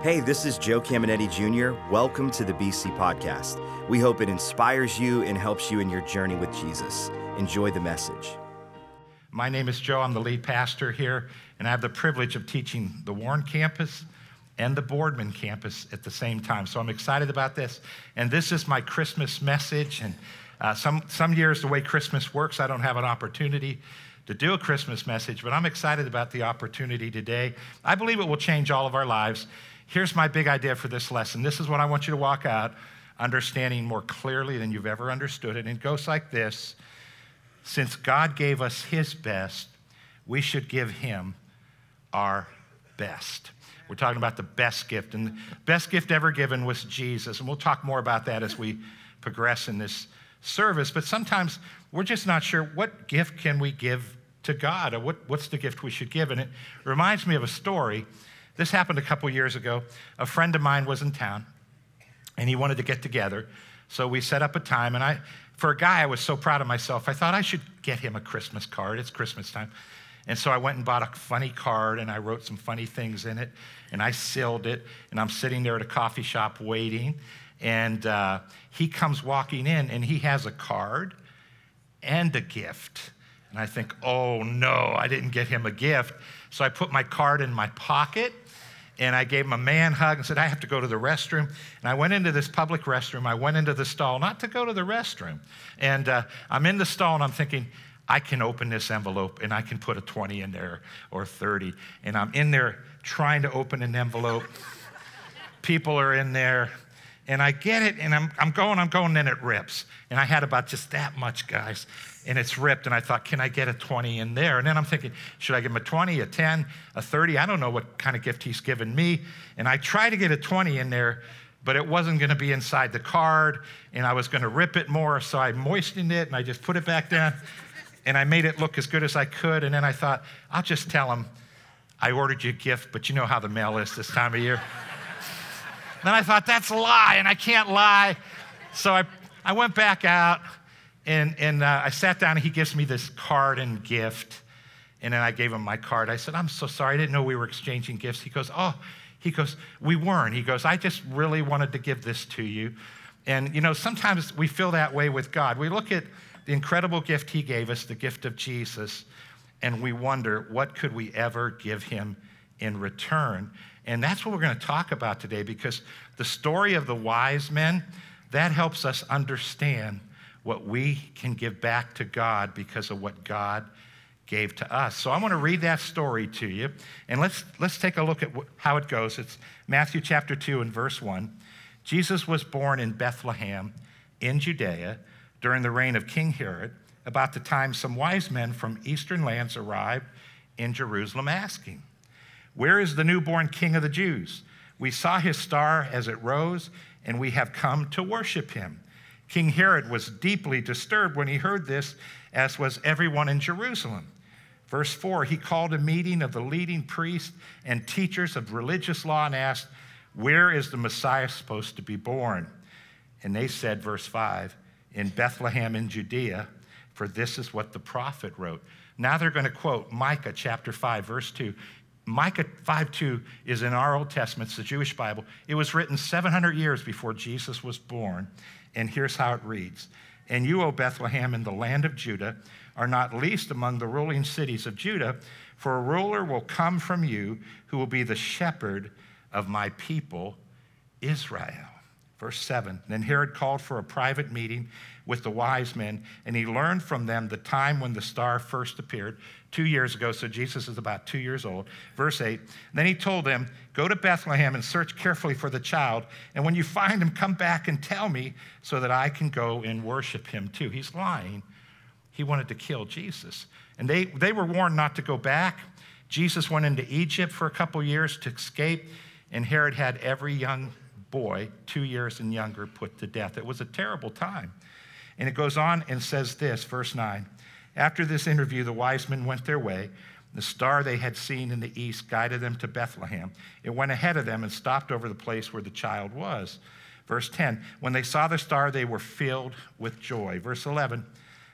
Hey, this is Joe Caminiti Jr. Welcome to the BC Podcast. We hope it inspires you and helps you in your journey with Jesus. Enjoy the message. My name is Joe. I'm the lead pastor here, and I have the privilege of teaching the Warren campus and the Boardman campus at the same time. So I'm excited about this. And this is my Christmas message. And uh, some, some years, the way Christmas works, I don't have an opportunity to do a Christmas message, but I'm excited about the opportunity today. I believe it will change all of our lives. Here's my big idea for this lesson. This is what I want you to walk out understanding more clearly than you've ever understood it. And it goes like this Since God gave us His best, we should give Him our best. We're talking about the best gift. And the best gift ever given was Jesus. And we'll talk more about that as we progress in this service. But sometimes we're just not sure what gift can we give to God or what, what's the gift we should give. And it reminds me of a story. This happened a couple years ago. A friend of mine was in town and he wanted to get together. So we set up a time. And I, for a guy, I was so proud of myself. I thought I should get him a Christmas card. It's Christmas time. And so I went and bought a funny card and I wrote some funny things in it and I sealed it. And I'm sitting there at a coffee shop waiting. And uh, he comes walking in and he has a card and a gift. And I think, oh no, I didn't get him a gift. So I put my card in my pocket and I gave him a man hug and said, I have to go to the restroom. And I went into this public restroom. I went into the stall, not to go to the restroom. And uh, I'm in the stall and I'm thinking, I can open this envelope and I can put a 20 in there or 30. And I'm in there trying to open an envelope. People are in there. And I get it, and I'm, I'm going, I'm going, and it rips. And I had about just that much, guys, and it's ripped. And I thought, can I get a 20 in there? And then I'm thinking, should I give him a 20, a 10, a 30? I don't know what kind of gift he's given me. And I tried to get a 20 in there, but it wasn't going to be inside the card, and I was going to rip it more. So I moistened it, and I just put it back down, and I made it look as good as I could. And then I thought, I'll just tell him, I ordered you a gift, but you know how the mail is this time of year. Then I thought, that's a lie, and I can't lie. So I, I went back out, and, and uh, I sat down, and he gives me this card and gift. And then I gave him my card. I said, I'm so sorry. I didn't know we were exchanging gifts. He goes, Oh, he goes, We weren't. He goes, I just really wanted to give this to you. And, you know, sometimes we feel that way with God. We look at the incredible gift he gave us, the gift of Jesus, and we wonder, what could we ever give him in return? And that's what we're going to talk about today because the story of the wise men, that helps us understand what we can give back to God because of what God gave to us. So I want to read that story to you and let's let's take a look at how it goes. It's Matthew chapter 2 and verse 1. Jesus was born in Bethlehem in Judea during the reign of King Herod, about the time some wise men from eastern lands arrived in Jerusalem asking, where is the newborn King of the Jews? We saw his star as it rose, and we have come to worship him. King Herod was deeply disturbed when he heard this, as was everyone in Jerusalem. Verse 4 He called a meeting of the leading priests and teachers of religious law and asked, Where is the Messiah supposed to be born? And they said, verse 5, In Bethlehem in Judea, for this is what the prophet wrote. Now they're going to quote Micah chapter 5, verse 2. Micah 5:2 is in our Old Testament, it's the Jewish Bible. It was written 700 years before Jesus was born, and here's how it reads. And you, O Bethlehem, in the land of Judah, are not least among the ruling cities of Judah, for a ruler will come from you who will be the shepherd of my people, Israel. Verse 7 Then Herod called for a private meeting with the wise men, and he learned from them the time when the star first appeared two years ago, so Jesus is about two years old. Verse 8 Then he told them, Go to Bethlehem and search carefully for the child, and when you find him, come back and tell me so that I can go and worship him too. He's lying. He wanted to kill Jesus. And they, they were warned not to go back. Jesus went into Egypt for a couple years to escape, and Herod had every young boy, two years and younger, put to death. It was a terrible time. And it goes on and says this, verse 9. After this interview, the wise men went their way. The star they had seen in the east guided them to Bethlehem. It went ahead of them and stopped over the place where the child was. Verse 10 When they saw the star, they were filled with joy. Verse 11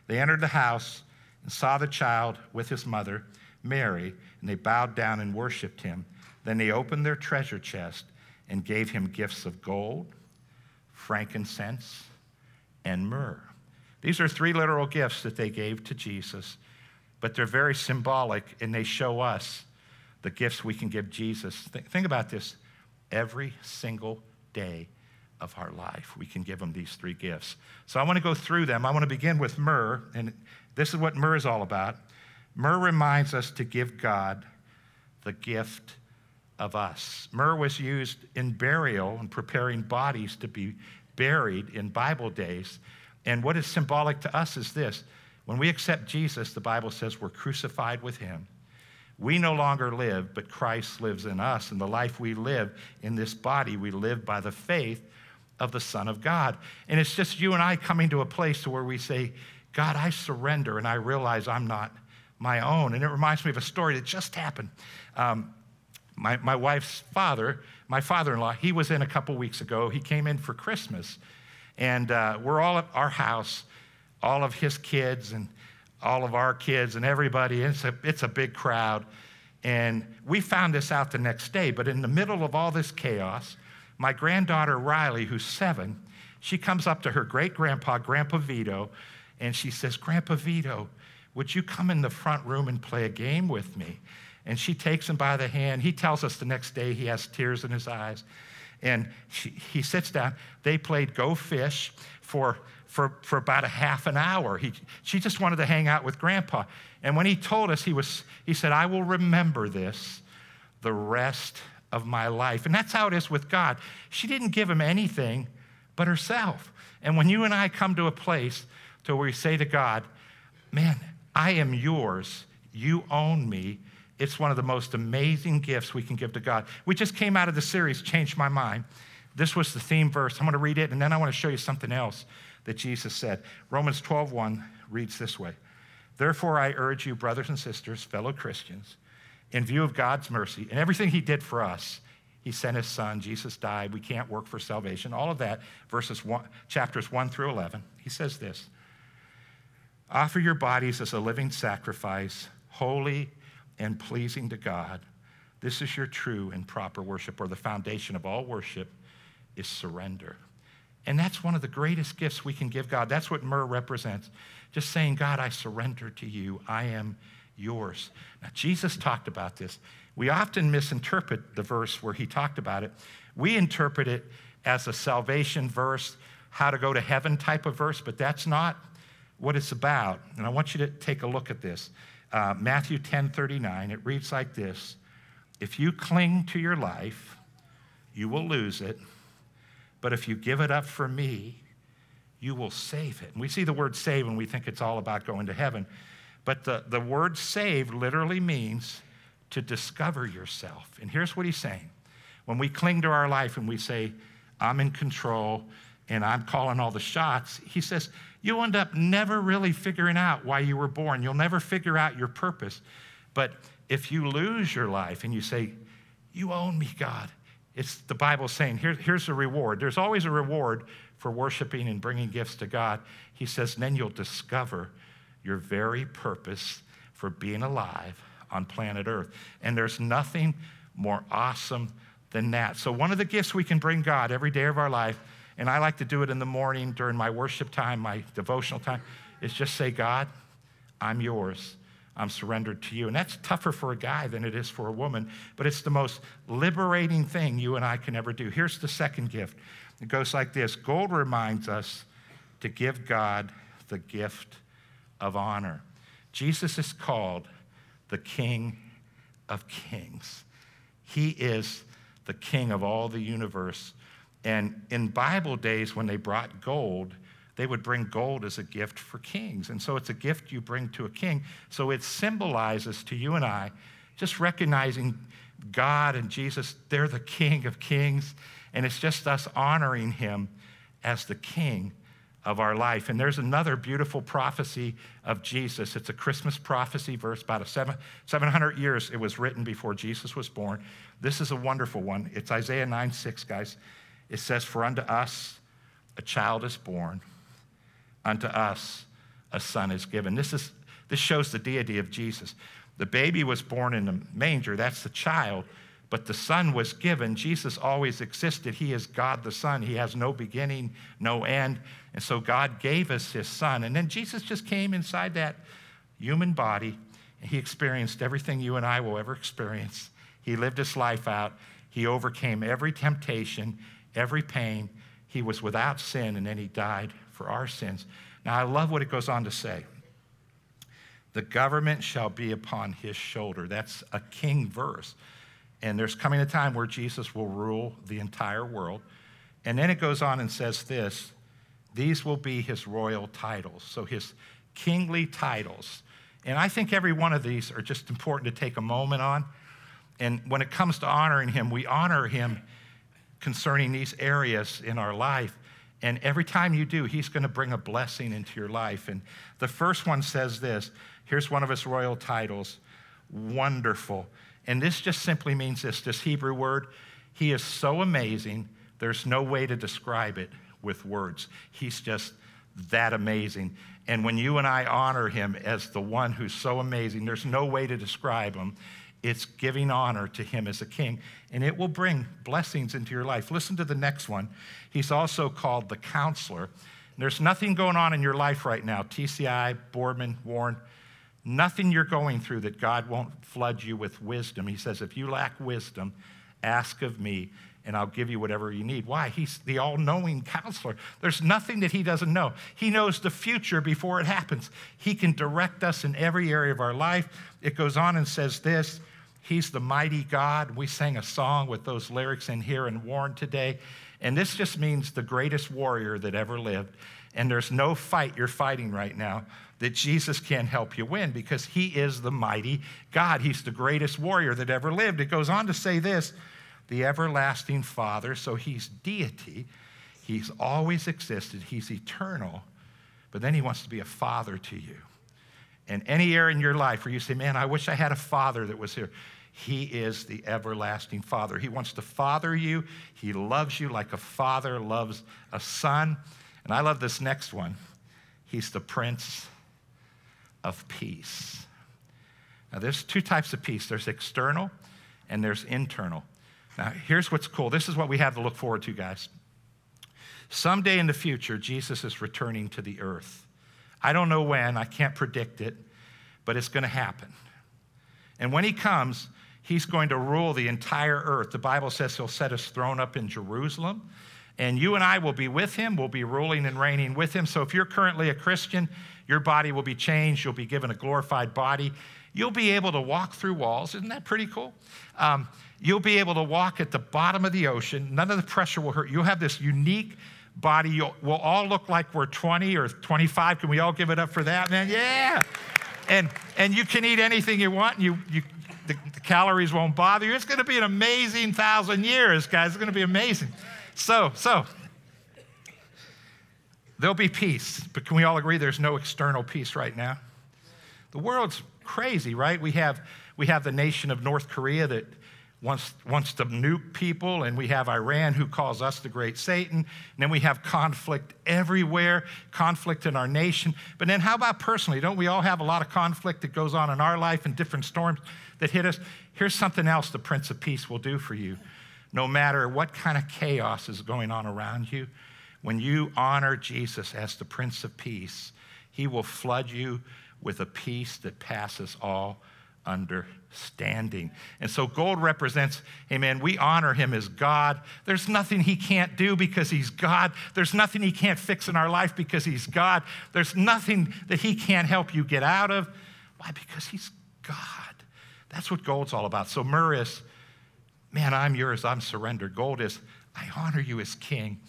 They entered the house and saw the child with his mother, Mary, and they bowed down and worshiped him. Then they opened their treasure chest and gave him gifts of gold, frankincense, and myrrh. These are three literal gifts that they gave to Jesus, but they're very symbolic and they show us the gifts we can give Jesus. Think about this every single day of our life. We can give them these three gifts. So I want to go through them. I want to begin with myrrh, and this is what myrrh is all about. Myrrh reminds us to give God the gift of us. Myrrh was used in burial and preparing bodies to be buried in Bible days. And what is symbolic to us is this when we accept Jesus, the Bible says we're crucified with him. We no longer live, but Christ lives in us. And the life we live in this body, we live by the faith of the Son of God. And it's just you and I coming to a place where we say, God, I surrender and I realize I'm not my own. And it reminds me of a story that just happened. Um, my, my wife's father, my father in law, he was in a couple weeks ago. He came in for Christmas. And uh, we're all at our house, all of his kids and all of our kids and everybody. It's a, it's a big crowd. And we found this out the next day. But in the middle of all this chaos, my granddaughter Riley, who's seven, she comes up to her great grandpa, Grandpa Vito, and she says, Grandpa Vito, would you come in the front room and play a game with me? And she takes him by the hand. He tells us the next day he has tears in his eyes. And she, he sits down. They played Go Fish for, for, for about a half an hour. He, she just wanted to hang out with Grandpa. And when he told us, he, was, he said, I will remember this the rest of my life. And that's how it is with God. She didn't give him anything but herself. And when you and I come to a place to where we say to God, man, I am yours, you own me, it's one of the most amazing gifts we can give to God. We just came out of the series, Changed My Mind. This was the theme verse. I'm going to read it, and then I want to show you something else that Jesus said. Romans 12:1 reads this way. Therefore, I urge you, brothers and sisters, fellow Christians, in view of God's mercy and everything He did for us, He sent His Son, Jesus died, we can't work for salvation, all of that, verses one, chapters 1 through 11. He says this Offer your bodies as a living sacrifice, holy and pleasing to God. This is your true and proper worship, or the foundation of all worship is surrender. And that's one of the greatest gifts we can give God. That's what myrrh represents. Just saying, God, I surrender to you. I am yours. Now, Jesus talked about this. We often misinterpret the verse where he talked about it. We interpret it as a salvation verse, how to go to heaven type of verse, but that's not what it's about. And I want you to take a look at this uh, Matthew 10 39, it reads like this If you cling to your life, you will lose it. But if you give it up for me, you will save it. And we see the word save and we think it's all about going to heaven. But the, the word save literally means to discover yourself. And here's what he's saying when we cling to our life and we say, I'm in control and I'm calling all the shots, he says, you'll end up never really figuring out why you were born. You'll never figure out your purpose. But if you lose your life and you say, You own me, God, it's the Bible saying, Here, here's a reward. There's always a reward for worshiping and bringing gifts to God. He says, then you'll discover your very purpose for being alive on planet Earth. And there's nothing more awesome than that. So, one of the gifts we can bring God every day of our life and I like to do it in the morning during my worship time, my devotional time, is just say, God, I'm yours. I'm surrendered to you. And that's tougher for a guy than it is for a woman, but it's the most liberating thing you and I can ever do. Here's the second gift it goes like this Gold reminds us to give God the gift of honor. Jesus is called the King of Kings, He is the King of all the universe. And in Bible days, when they brought gold, they would bring gold as a gift for kings. And so it's a gift you bring to a king. So it symbolizes to you and I just recognizing God and Jesus, they're the King of kings. And it's just us honoring him as the King of our life. And there's another beautiful prophecy of Jesus. It's a Christmas prophecy verse, about seven, 700 years it was written before Jesus was born. This is a wonderful one. It's Isaiah 9 6, guys. It says, For unto us a child is born, unto us a son is given. This, is, this shows the deity of Jesus. The baby was born in the manger, that's the child, but the Son was given. Jesus always existed. He is God the Son. He has no beginning, no end. And so God gave us his Son. And then Jesus just came inside that human body, and he experienced everything you and I will ever experience. He lived his life out. He overcame every temptation, every pain. He was without sin, and then he died for our sins. Now, I love what it goes on to say. The government shall be upon his shoulder. That's a king verse. And there's coming a time where Jesus will rule the entire world. And then it goes on and says this these will be his royal titles. So his kingly titles. And I think every one of these are just important to take a moment on. And when it comes to honoring him, we honor him concerning these areas in our life. And every time you do, he's going to bring a blessing into your life. And the first one says this here's one of his royal titles Wonderful. And this just simply means this this Hebrew word, he is so amazing, there's no way to describe it with words. He's just that amazing. And when you and I honor him as the one who's so amazing, there's no way to describe him. It's giving honor to him as a king, and it will bring blessings into your life. Listen to the next one. He's also called the counselor. There's nothing going on in your life right now, TCI, Boardman, Warren, nothing you're going through that God won't flood you with wisdom. He says, if you lack wisdom, ask of me, and I'll give you whatever you need. Why? He's the all knowing counselor. There's nothing that he doesn't know. He knows the future before it happens. He can direct us in every area of our life. It goes on and says this He's the mighty God. We sang a song with those lyrics in here in Warren today. And this just means the greatest warrior that ever lived. And there's no fight you're fighting right now that Jesus can't help you win because he is the mighty God. He's the greatest warrior that ever lived. It goes on to say this the everlasting Father. So he's deity, he's always existed, he's eternal, but then he wants to be a father to you. And any area in your life where you say, Man, I wish I had a father that was here. He is the everlasting Father. He wants to father you. He loves you like a father loves a son. And I love this next one. He's the Prince of Peace. Now, there's two types of peace there's external and there's internal. Now, here's what's cool. This is what we have to look forward to, guys. Someday in the future, Jesus is returning to the earth. I don't know when, I can't predict it, but it's going to happen. And when he comes, he's going to rule the entire earth. The Bible says he'll set his throne up in Jerusalem. And you and I will be with him. We'll be ruling and reigning with him. So if you're currently a Christian, your body will be changed. You'll be given a glorified body. You'll be able to walk through walls. Isn't that pretty cool? Um, you'll be able to walk at the bottom of the ocean. None of the pressure will hurt. You'll have this unique body. We'll all look like we're 20 or 25. Can we all give it up for that, man? Yeah. And, and you can eat anything you want. And you, you, the, the calories won't bother you. It's going to be an amazing thousand years, guys. It's going to be amazing. So, so there'll be peace, but can we all agree there's no external peace right now? The world's crazy, right? We have we have the nation of North Korea that wants, wants to nuke people, and we have Iran who calls us the great Satan. And then we have conflict everywhere, conflict in our nation. But then, how about personally? Don't we all have a lot of conflict that goes on in our life and different storms that hit us? Here's something else the Prince of Peace will do for you. No matter what kind of chaos is going on around you, when you honor Jesus as the Prince of Peace, he will flood you with a peace that passes all understanding. And so gold represents, amen, we honor him as God. There's nothing he can't do because he's God. There's nothing he can't fix in our life because he's God. There's nothing that he can't help you get out of. Why? Because he's God. That's what gold's all about. So myrrh is, man, I'm yours, I'm surrendered. Gold is, I honor you as king.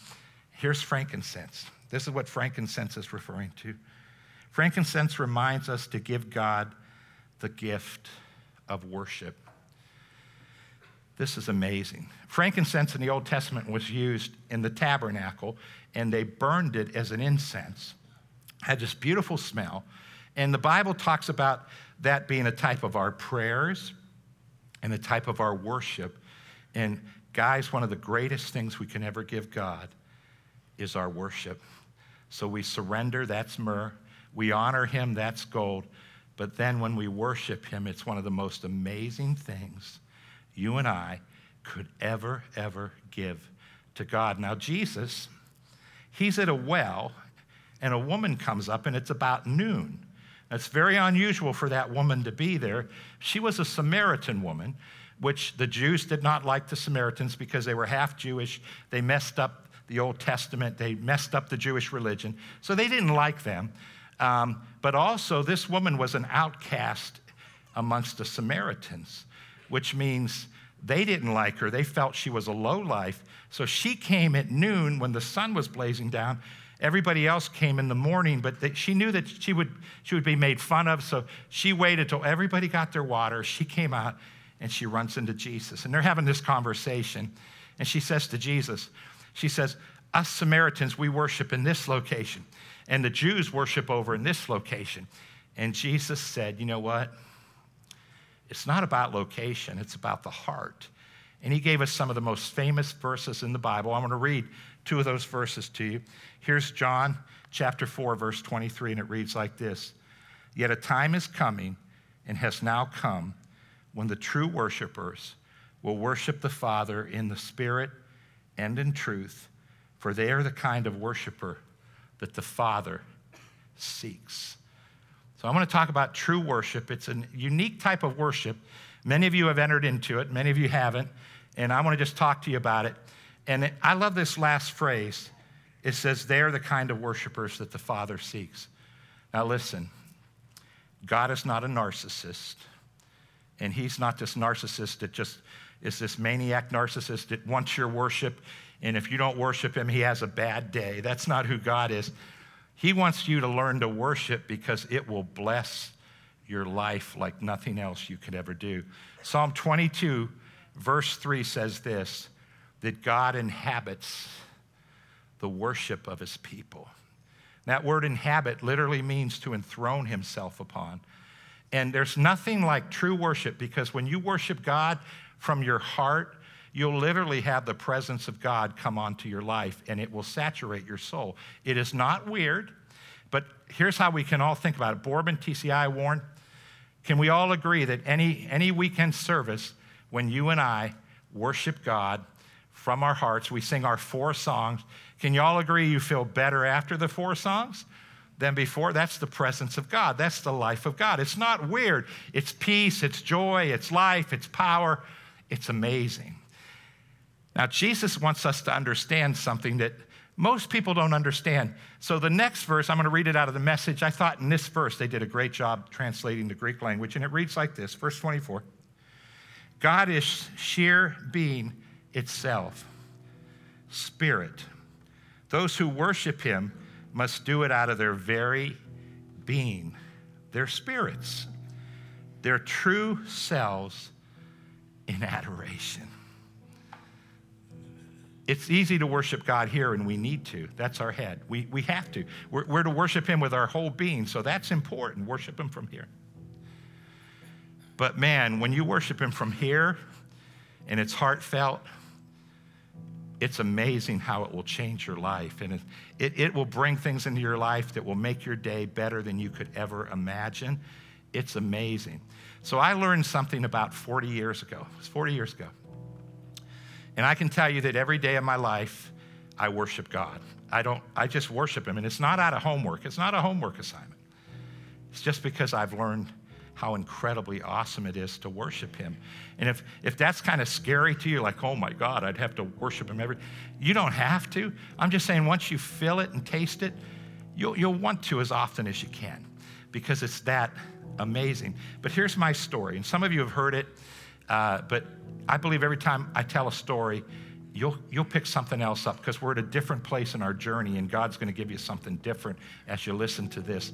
Here's frankincense. This is what frankincense is referring to. Frankincense reminds us to give God the gift of worship. This is amazing. Frankincense in the Old Testament was used in the tabernacle, and they burned it as an incense. It had this beautiful smell. And the Bible talks about that being a type of our prayers and a type of our worship. And guys, one of the greatest things we can ever give God is our worship. So we surrender, that's myrrh. We honor him, that's gold. But then when we worship Him, it's one of the most amazing things. You and I could ever, ever give to God. Now, Jesus, he's at a well, and a woman comes up, and it's about noon. It's very unusual for that woman to be there. She was a Samaritan woman, which the Jews did not like the Samaritans because they were half Jewish. They messed up the Old Testament, they messed up the Jewish religion. So they didn't like them. Um, but also, this woman was an outcast amongst the Samaritans, which means they didn't like her. They felt she was a low life. So she came at noon when the sun was blazing down. Everybody else came in the morning, but they, she knew that she would, she would be made fun of. So she waited till everybody got their water. She came out and she runs into Jesus. And they're having this conversation. And she says to Jesus, She says, Us Samaritans, we worship in this location, and the Jews worship over in this location. And Jesus said, You know what? It's not about location, it's about the heart. And he gave us some of the most famous verses in the Bible. I'm going to read two of those verses to you. Here's John chapter 4, verse 23, and it reads like this Yet a time is coming and has now come when the true worshipers will worship the Father in the Spirit and in truth, for they are the kind of worshiper that the Father seeks. So I want to talk about true worship. It's a unique type of worship. Many of you have entered into it, many of you haven't, and I want to just talk to you about it. And I love this last phrase. It says, They're the kind of worshipers that the Father seeks. Now, listen, God is not a narcissist, and He's not this narcissist that just is this maniac narcissist that wants your worship, and if you don't worship Him, He has a bad day. That's not who God is. He wants you to learn to worship because it will bless your life like nothing else you could ever do. Psalm 22, verse 3 says this that God inhabits the worship of his people. That word inhabit literally means to enthrone himself upon. And there's nothing like true worship because when you worship God from your heart, you'll literally have the presence of God come onto your life and it will saturate your soul. It is not weird, but here's how we can all think about it. Boardman, TCI, Warren, can we all agree that any, any weekend service, when you and I worship God from our hearts. We sing our four songs. Can you all agree you feel better after the four songs than before? That's the presence of God. That's the life of God. It's not weird. It's peace, it's joy, it's life, it's power. It's amazing. Now, Jesus wants us to understand something that most people don't understand. So, the next verse, I'm going to read it out of the message. I thought in this verse they did a great job translating the Greek language, and it reads like this Verse 24 God is sheer being itself. Spirit. Those who worship him must do it out of their very being, their spirits, their true selves in adoration. It's easy to worship God here, and we need to. That's our head. We, we have to. We're, we're to worship Him with our whole being, so that's important. Worship Him from here. But man, when you worship Him from here and it's heartfelt, it's amazing how it will change your life. And it, it, will bring things into your life that will make your day better than you could ever imagine. It's amazing. So I learned something about 40 years ago. It's 40 years ago. And I can tell you that every day of my life, I worship God. I don't, I just worship Him. And it's not out of homework, it's not a homework assignment. It's just because I've learned how incredibly awesome it is to worship him. And if, if that's kind of scary to you, like, oh my God, I'd have to worship him every, you don't have to. I'm just saying once you feel it and taste it, you'll, you'll want to as often as you can because it's that amazing. But here's my story, and some of you have heard it, uh, but I believe every time I tell a story, you'll, you'll pick something else up because we're at a different place in our journey, and God's going to give you something different as you listen to this.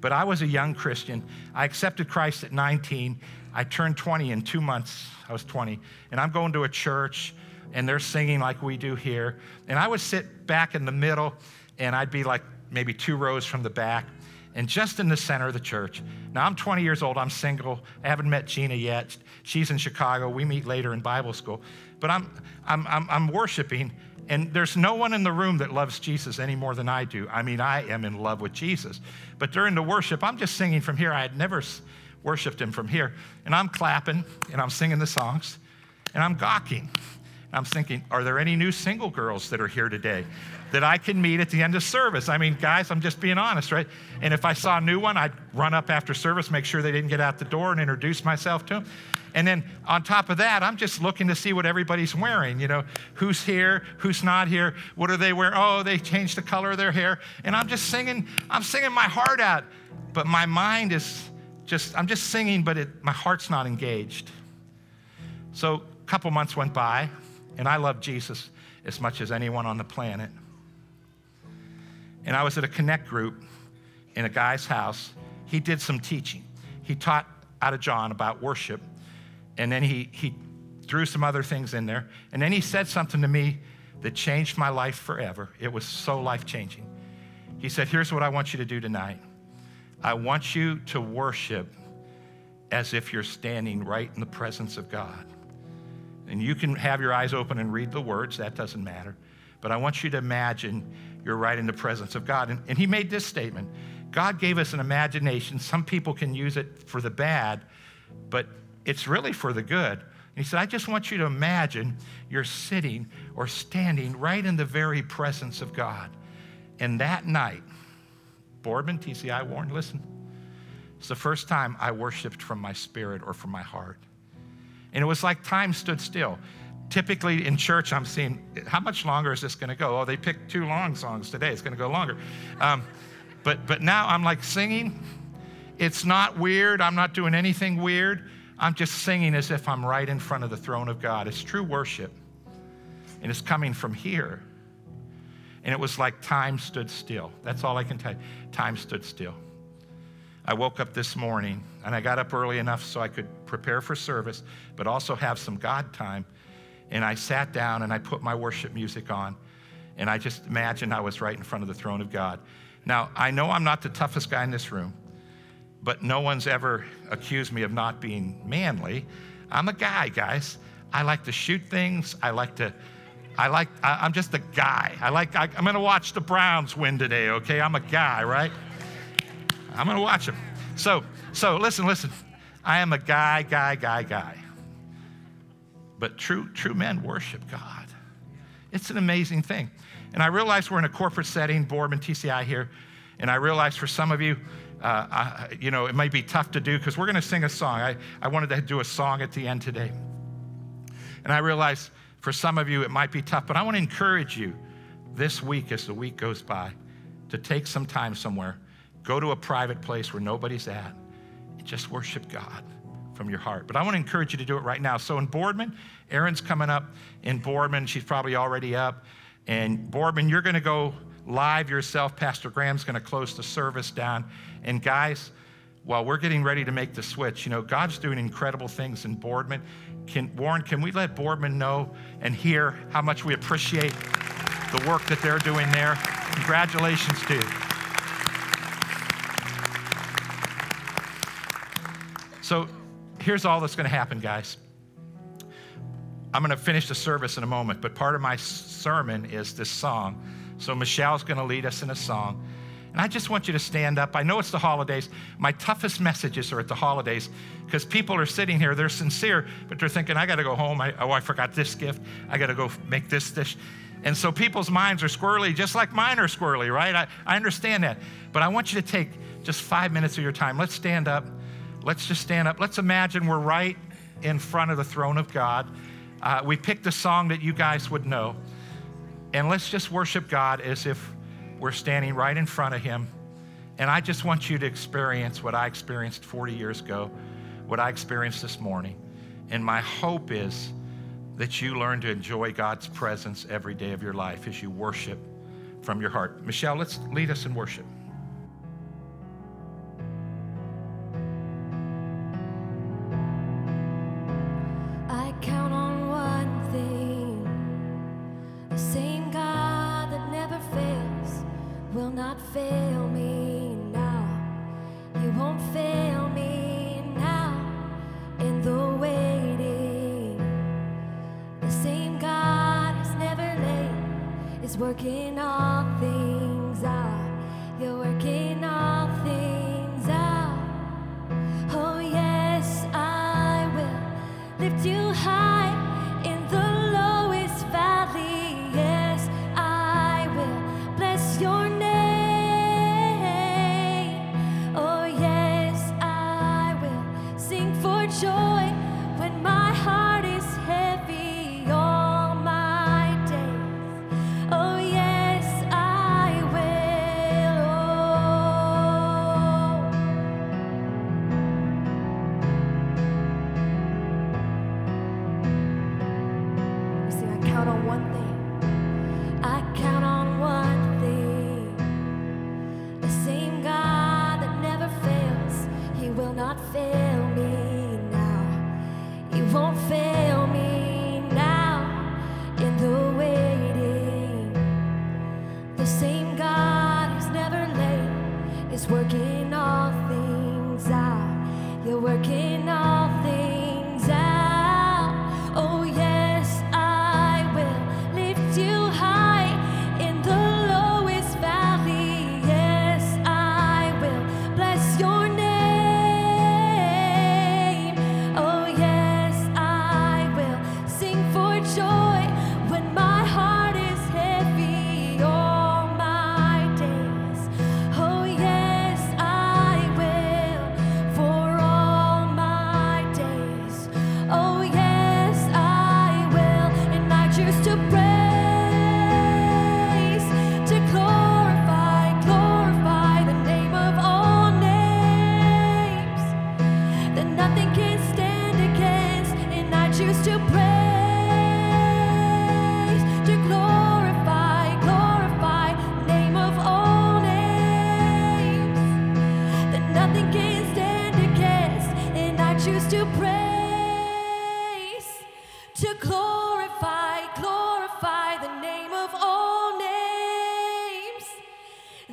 But I was a young Christian. I accepted Christ at 19. I turned 20 in two months. I was 20. And I'm going to a church, and they're singing like we do here. And I would sit back in the middle, and I'd be like maybe two rows from the back, and just in the center of the church. Now, I'm 20 years old. I'm single. I haven't met Gina yet. She's in Chicago. We meet later in Bible school. But I'm, I'm, I'm, I'm worshiping, and there's no one in the room that loves Jesus any more than I do. I mean, I am in love with Jesus. But during the worship, I'm just singing from here. I had never worshiped him from here. And I'm clapping and I'm singing the songs. and I'm gawking. I'm thinking, are there any new single girls that are here today that I can meet at the end of service? I mean, guys, I'm just being honest, right? And if I saw a new one, I'd run up after service, make sure they didn't get out the door, and introduce myself to them. And then on top of that, I'm just looking to see what everybody's wearing. You know, who's here, who's not here, what are they wearing? Oh, they changed the color of their hair. And I'm just singing, I'm singing my heart out. But my mind is just, I'm just singing, but it, my heart's not engaged. So a couple months went by. And I love Jesus as much as anyone on the planet. And I was at a connect group in a guy's house. He did some teaching. He taught out of John about worship. And then he, he threw some other things in there. And then he said something to me that changed my life forever. It was so life changing. He said, Here's what I want you to do tonight I want you to worship as if you're standing right in the presence of God. And you can have your eyes open and read the words, that doesn't matter. But I want you to imagine you're right in the presence of God. And, and he made this statement God gave us an imagination. Some people can use it for the bad, but it's really for the good. And he said, I just want you to imagine you're sitting or standing right in the very presence of God. And that night, Boardman, TCI Warren, listen, it's the first time I worshiped from my spirit or from my heart. And it was like time stood still. Typically in church, I'm seeing, how much longer is this going to go? Oh, they picked two long songs today. It's going to go longer. Um, but, but now I'm like singing. It's not weird. I'm not doing anything weird. I'm just singing as if I'm right in front of the throne of God. It's true worship. And it's coming from here. And it was like time stood still. That's all I can tell you. Time stood still. I woke up this morning and I got up early enough so I could prepare for service, but also have some God time. And I sat down and I put my worship music on. And I just imagined I was right in front of the throne of God. Now, I know I'm not the toughest guy in this room, but no one's ever accused me of not being manly. I'm a guy, guys. I like to shoot things. I like to, I like, I, am just a guy. I like, I, I'm gonna watch the Browns win today, okay? I'm a guy, right? I'm going to watch them. So, so listen, listen. I am a guy, guy, guy, guy. But true, true men worship God. It's an amazing thing. And I realize we're in a corporate setting, Boardman TCI here, and I realize for some of you, uh, I, you know, it might be tough to do because we're going to sing a song. I, I wanted to do a song at the end today. And I realize for some of you it might be tough, but I want to encourage you this week as the week goes by to take some time somewhere Go to a private place where nobody's at and just worship God from your heart. But I want to encourage you to do it right now. So in Boardman, Erin's coming up in Boardman. She's probably already up. And Boardman, you're going to go live yourself. Pastor Graham's going to close the service down. And guys, while we're getting ready to make the switch, you know, God's doing incredible things in Boardman. Can, Warren, can we let Boardman know and hear how much we appreciate the work that they're doing there? Congratulations, dude. So here's all that's going to happen, guys. I'm going to finish the service in a moment, but part of my sermon is this song. So Michelle's going to lead us in a song. And I just want you to stand up. I know it's the holidays. My toughest messages are at the holidays because people are sitting here, they're sincere, but they're thinking, I got to go home. I, oh, I forgot this gift. I got to go make this dish. And so people's minds are squirrely, just like mine are squirrely, right? I, I understand that. But I want you to take just five minutes of your time. Let's stand up. Let's just stand up. Let's imagine we're right in front of the throne of God. Uh, we picked a song that you guys would know. And let's just worship God as if we're standing right in front of Him. And I just want you to experience what I experienced 40 years ago, what I experienced this morning. And my hope is that you learn to enjoy God's presence every day of your life as you worship from your heart. Michelle, let's lead us in worship.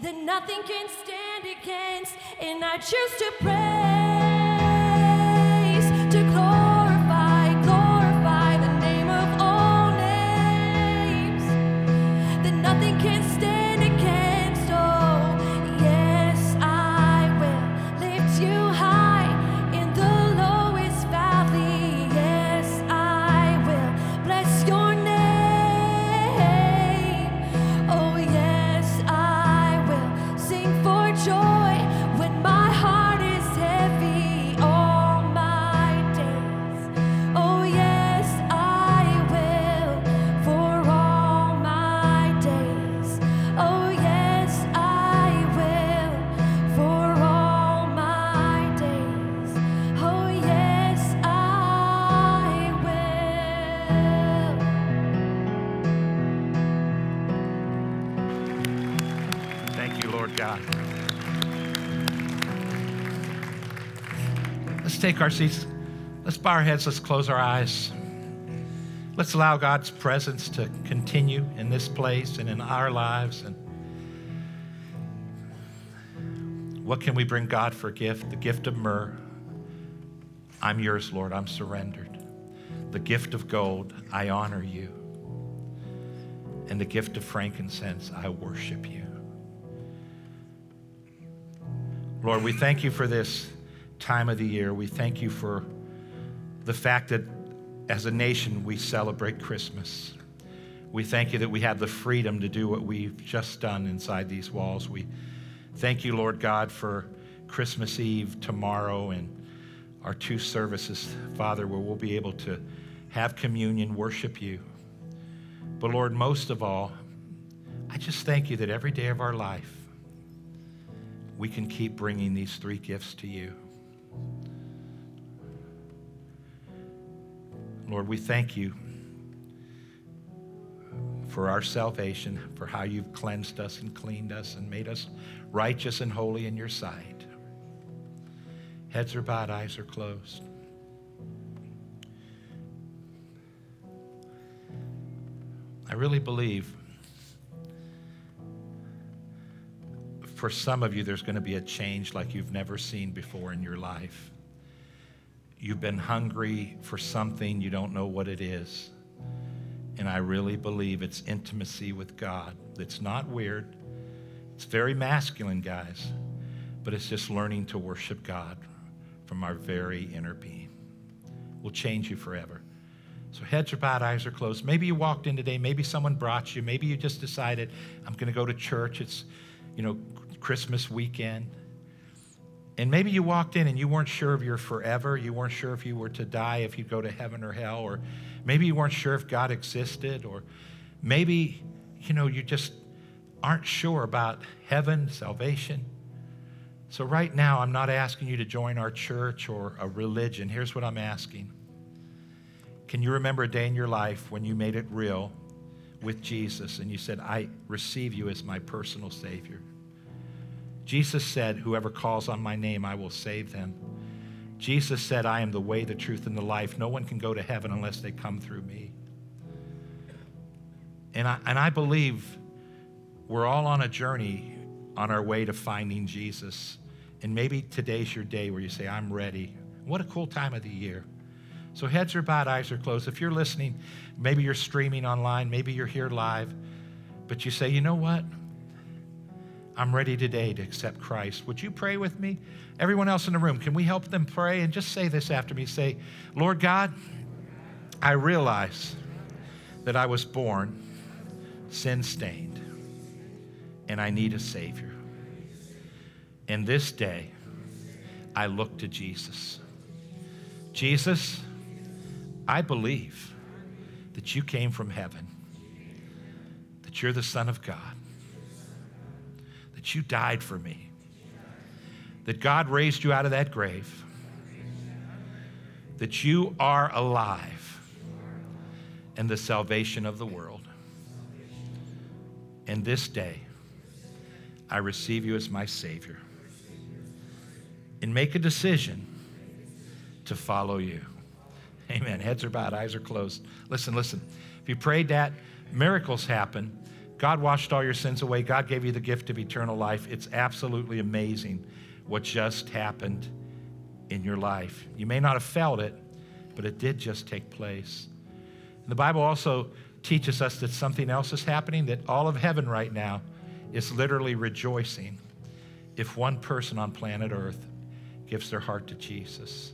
That nothing can stand against, and I choose to praise, to Let's take our seats. Let's bow our heads. Let's close our eyes. Let's allow God's presence to continue in this place and in our lives. And what can we bring God for a gift? The gift of myrrh. I'm yours, Lord. I'm surrendered. The gift of gold. I honor you. And the gift of frankincense. I worship you. Lord, we thank you for this time of the year. We thank you for the fact that as a nation we celebrate Christmas. We thank you that we have the freedom to do what we've just done inside these walls. We thank you, Lord God, for Christmas Eve tomorrow and our two services, Father, where we'll be able to have communion, worship you. But Lord, most of all, I just thank you that every day of our life, we can keep bringing these three gifts to you. Lord, we thank you for our salvation, for how you've cleansed us and cleaned us and made us righteous and holy in your sight. Heads are bowed, eyes are closed. I really believe for some of you, there's going to be a change like you've never seen before in your life. You've been hungry for something, you don't know what it is. And I really believe it's intimacy with God. It's not weird, it's very masculine, guys, but it's just learning to worship God from our very inner being. Will change you forever. So heads are bowed, eyes are closed. Maybe you walked in today, maybe someone brought you, maybe you just decided, I'm going to go to church. It's, you know, Christmas weekend. And maybe you walked in and you weren't sure of your forever. You weren't sure if you were to die, if you'd go to heaven or hell. Or maybe you weren't sure if God existed. Or maybe, you know, you just aren't sure about heaven, salvation. So, right now, I'm not asking you to join our church or a religion. Here's what I'm asking Can you remember a day in your life when you made it real with Jesus and you said, I receive you as my personal Savior. Jesus said, Whoever calls on my name, I will save them. Jesus said, I am the way, the truth, and the life. No one can go to heaven unless they come through me. And I, and I believe we're all on a journey on our way to finding Jesus. And maybe today's your day where you say, I'm ready. What a cool time of the year. So heads are bowed, eyes are closed. If you're listening, maybe you're streaming online, maybe you're here live, but you say, you know what? I'm ready today to accept Christ. Would you pray with me? Everyone else in the room, can we help them pray? And just say this after me say, Lord God, I realize that I was born sin stained and I need a Savior. And this day, I look to Jesus. Jesus, I believe that you came from heaven, that you're the Son of God, you died for me, that God raised you out of that grave, that you are alive and the salvation of the world. And this day, I receive you as my Savior. And make a decision to follow you. Amen. Heads are bowed, eyes are closed. Listen, listen. If you prayed that, miracles happen. God washed all your sins away. God gave you the gift of eternal life. It's absolutely amazing what just happened in your life. You may not have felt it, but it did just take place. And the Bible also teaches us that something else is happening, that all of heaven right now is literally rejoicing if one person on planet Earth gives their heart to Jesus.